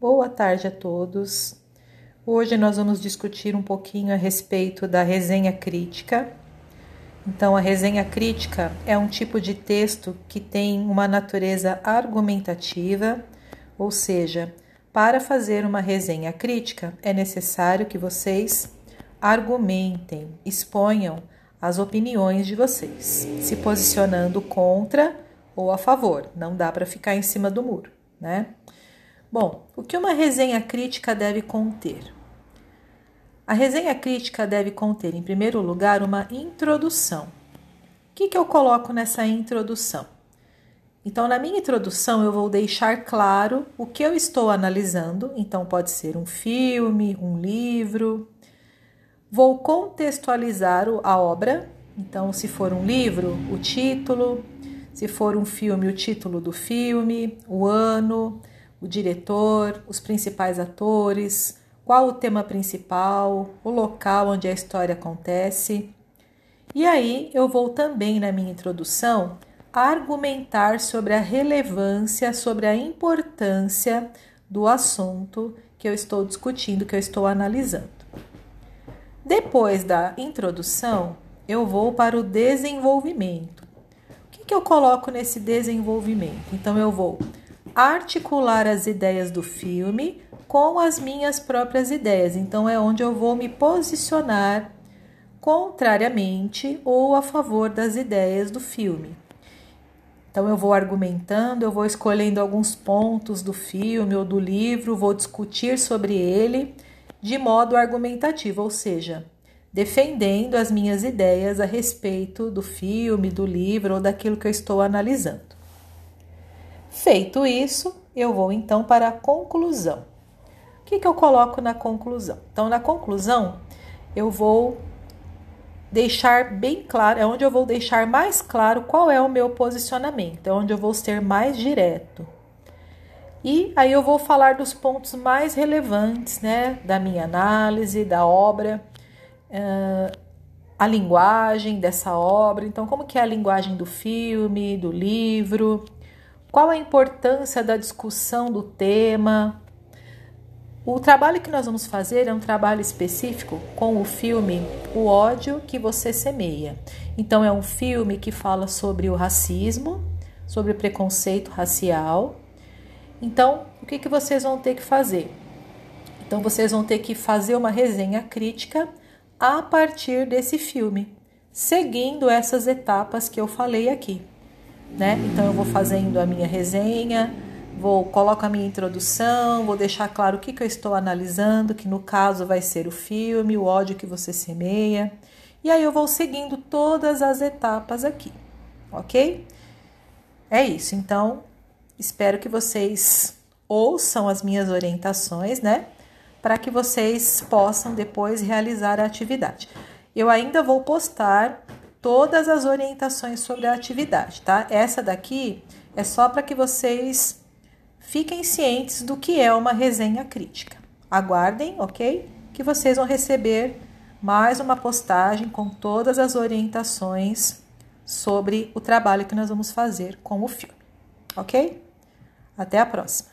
Boa tarde a todos. Hoje nós vamos discutir um pouquinho a respeito da resenha crítica. Então, a resenha crítica é um tipo de texto que tem uma natureza argumentativa, ou seja, para fazer uma resenha crítica é necessário que vocês argumentem, exponham as opiniões de vocês, se posicionando contra ou a favor. Não dá para ficar em cima do muro, né? Bom, o que uma resenha crítica deve conter? A resenha crítica deve conter, em primeiro lugar, uma introdução. O que, que eu coloco nessa introdução? Então, na minha introdução, eu vou deixar claro o que eu estou analisando. Então, pode ser um filme, um livro. Vou contextualizar a obra. Então, se for um livro, o título. Se for um filme, o título do filme, o ano, o diretor, os principais atores, qual o tema principal, o local onde a história acontece. E aí eu vou também na minha introdução argumentar sobre a relevância, sobre a importância do assunto que eu estou discutindo, que eu estou analisando. Depois da introdução, eu vou para o desenvolvimento. O que, que eu coloco nesse desenvolvimento? Então, eu vou articular as ideias do filme com as minhas próprias ideias. Então é onde eu vou me posicionar contrariamente ou a favor das ideias do filme. Então eu vou argumentando, eu vou escolhendo alguns pontos do filme ou do livro, vou discutir sobre ele de modo argumentativo, ou seja, defendendo as minhas ideias a respeito do filme, do livro ou daquilo que eu estou analisando. Feito isso, eu vou então para a conclusão. O que, que eu coloco na conclusão? Então, na conclusão, eu vou deixar bem claro, é onde eu vou deixar mais claro qual é o meu posicionamento, é onde eu vou ser mais direto. E aí eu vou falar dos pontos mais relevantes, né, da minha análise, da obra, uh, a linguagem dessa obra. Então, como que é a linguagem do filme, do livro, qual a importância da discussão do tema? O trabalho que nós vamos fazer é um trabalho específico com o filme O ódio que você semeia. Então, é um filme que fala sobre o racismo, sobre o preconceito racial. Então, o que, que vocês vão ter que fazer? Então, vocês vão ter que fazer uma resenha crítica a partir desse filme, seguindo essas etapas que eu falei aqui né? Então eu vou fazendo a minha resenha, vou coloco a minha introdução, vou deixar claro o que, que eu estou analisando, que no caso vai ser o filme, o ódio que você semeia. E aí eu vou seguindo todas as etapas aqui, ok? É isso. Então, espero que vocês ouçam as minhas orientações, né? Para que vocês possam depois realizar a atividade. Eu ainda vou postar todas as orientações sobre a atividade, tá? Essa daqui é só para que vocês fiquem cientes do que é uma resenha crítica. Aguardem, ok? Que vocês vão receber mais uma postagem com todas as orientações sobre o trabalho que nós vamos fazer com o filme, ok? Até a próxima!